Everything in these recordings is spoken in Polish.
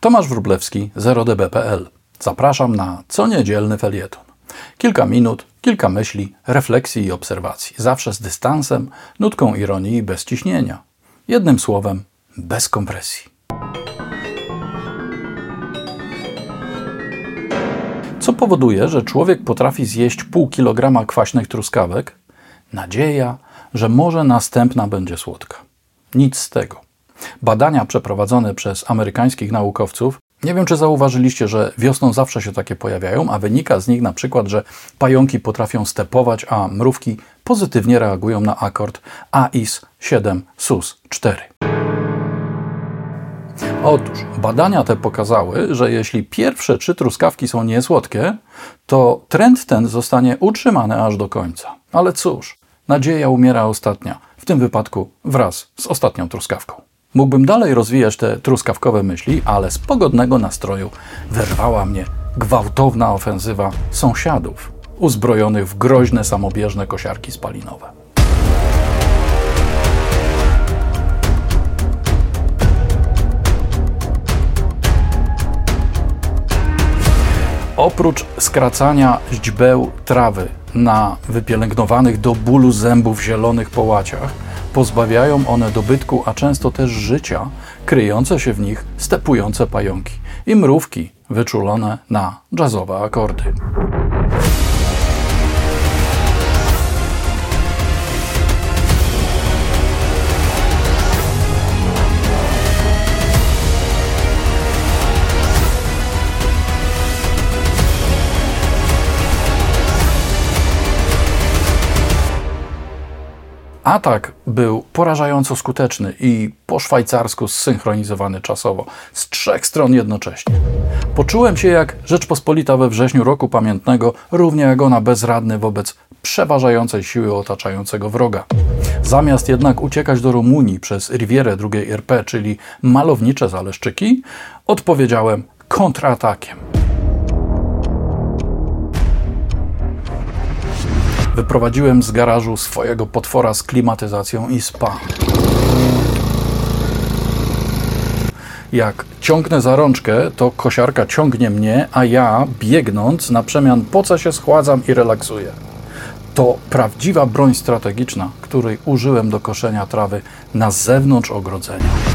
Tomasz Wróblewski, 0db.pl. Zapraszam na co niedzielny felieton. Kilka minut, kilka myśli, refleksji i obserwacji. Zawsze z dystansem, nutką ironii i bez ciśnienia. Jednym słowem, bez kompresji. Co powoduje, że człowiek potrafi zjeść pół kilograma kwaśnych truskawek? Nadzieja, że może następna będzie słodka. Nic z tego. Badania przeprowadzone przez amerykańskich naukowców nie wiem, czy zauważyliście, że wiosną zawsze się takie pojawiają, a wynika z nich na przykład, że pająki potrafią stepować, a mrówki pozytywnie reagują na akord AIS 7 SUS 4. Otóż badania te pokazały, że jeśli pierwsze trzy truskawki są niesłodkie, to trend ten zostanie utrzymany aż do końca. Ale cóż, nadzieja umiera ostatnia, w tym wypadku wraz z ostatnią truskawką. Mógłbym dalej rozwijać te truskawkowe myśli, ale z pogodnego nastroju wyrwała mnie gwałtowna ofensywa sąsiadów, uzbrojonych w groźne samobieżne kosiarki spalinowe. Oprócz skracania źdźbeł trawy na wypielęgnowanych do bólu zębów zielonych połaciach, pozbawiają one dobytku, a często też życia, kryjące się w nich stepujące pająki i mrówki wyczulone na jazzowe akordy. Atak był porażająco skuteczny i po szwajcarsku zsynchronizowany czasowo, z trzech stron jednocześnie. Poczułem się jak Rzeczpospolita we wrześniu roku pamiętnego, równie jak ona bezradny wobec przeważającej siły otaczającego wroga. Zamiast jednak uciekać do Rumunii przez Rivierę II RP, czyli malownicze Zaleszczyki, odpowiedziałem kontratakiem. Wyprowadziłem z garażu swojego potwora z klimatyzacją i spa. Jak ciągnę za rączkę, to kosiarka ciągnie mnie, a ja, biegnąc, na przemian poce się schładzam i relaksuję. To prawdziwa broń strategiczna, której użyłem do koszenia trawy na zewnątrz ogrodzenia.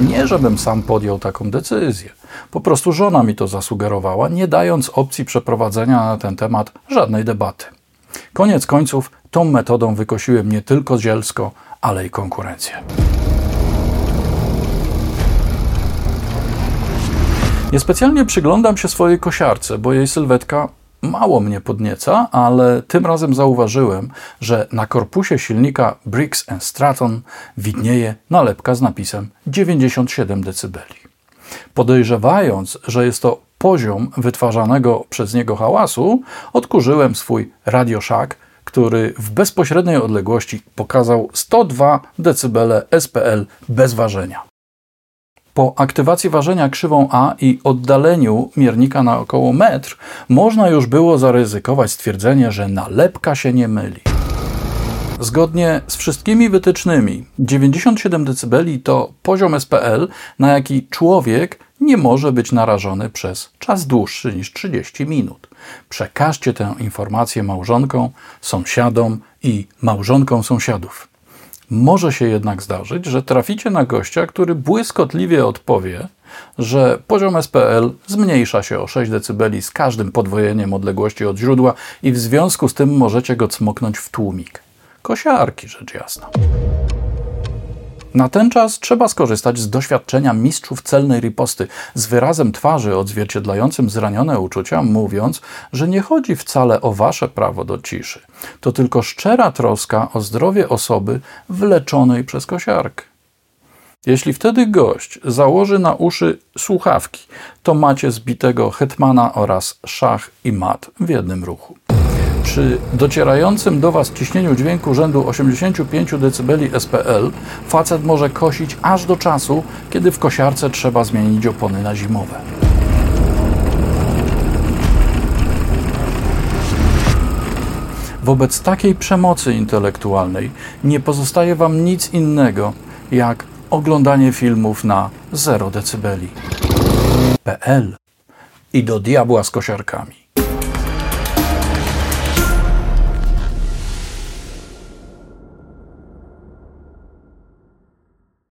Nie, żebym sam podjął taką decyzję. Po prostu żona mi to zasugerowała, nie dając opcji przeprowadzenia na ten temat żadnej debaty. Koniec końców, tą metodą wykosiłem nie tylko zielsko, ale i konkurencję. Niespecjalnie przyglądam się swojej kosiarce, bo jej sylwetka mało mnie podnieca, ale tym razem zauważyłem, że na korpusie silnika Briggs Stratton widnieje nalepka z napisem 97 dB. Podejrzewając, że jest to poziom wytwarzanego przez niego hałasu, odkurzyłem swój RadioShack, który w bezpośredniej odległości pokazał 102 dB SPL bez ważenia. Po aktywacji ważenia krzywą A i oddaleniu miernika na około metr, można już było zaryzykować stwierdzenie, że nalepka się nie myli. Zgodnie z wszystkimi wytycznymi, 97 dB to poziom SPL, na jaki człowiek nie może być narażony przez czas dłuższy niż 30 minut. Przekażcie tę informację małżonkom, sąsiadom i małżonkom sąsiadów. Może się jednak zdarzyć, że traficie na gościa, który błyskotliwie odpowie, że poziom SPL zmniejsza się o 6 dB z każdym podwojeniem odległości od źródła i w związku z tym możecie go cmoknąć w tłumik. Kosiarki, rzecz jasna. Na ten czas trzeba skorzystać z doświadczenia mistrzów celnej riposty, z wyrazem twarzy odzwierciedlającym zranione uczucia, mówiąc, że nie chodzi wcale o wasze prawo do ciszy. To tylko szczera troska o zdrowie osoby wyleczonej przez kosiarkę. Jeśli wtedy gość założy na uszy słuchawki, to macie zbitego hetmana oraz szach i mat w jednym ruchu przy docierającym do Was ciśnieniu dźwięku rzędu 85 dB SPL facet może kosić aż do czasu, kiedy w kosiarce trzeba zmienić opony na zimowe. Wobec takiej przemocy intelektualnej nie pozostaje Wam nic innego, jak oglądanie filmów na 0 dB. PL i do diabła z kosiarkami.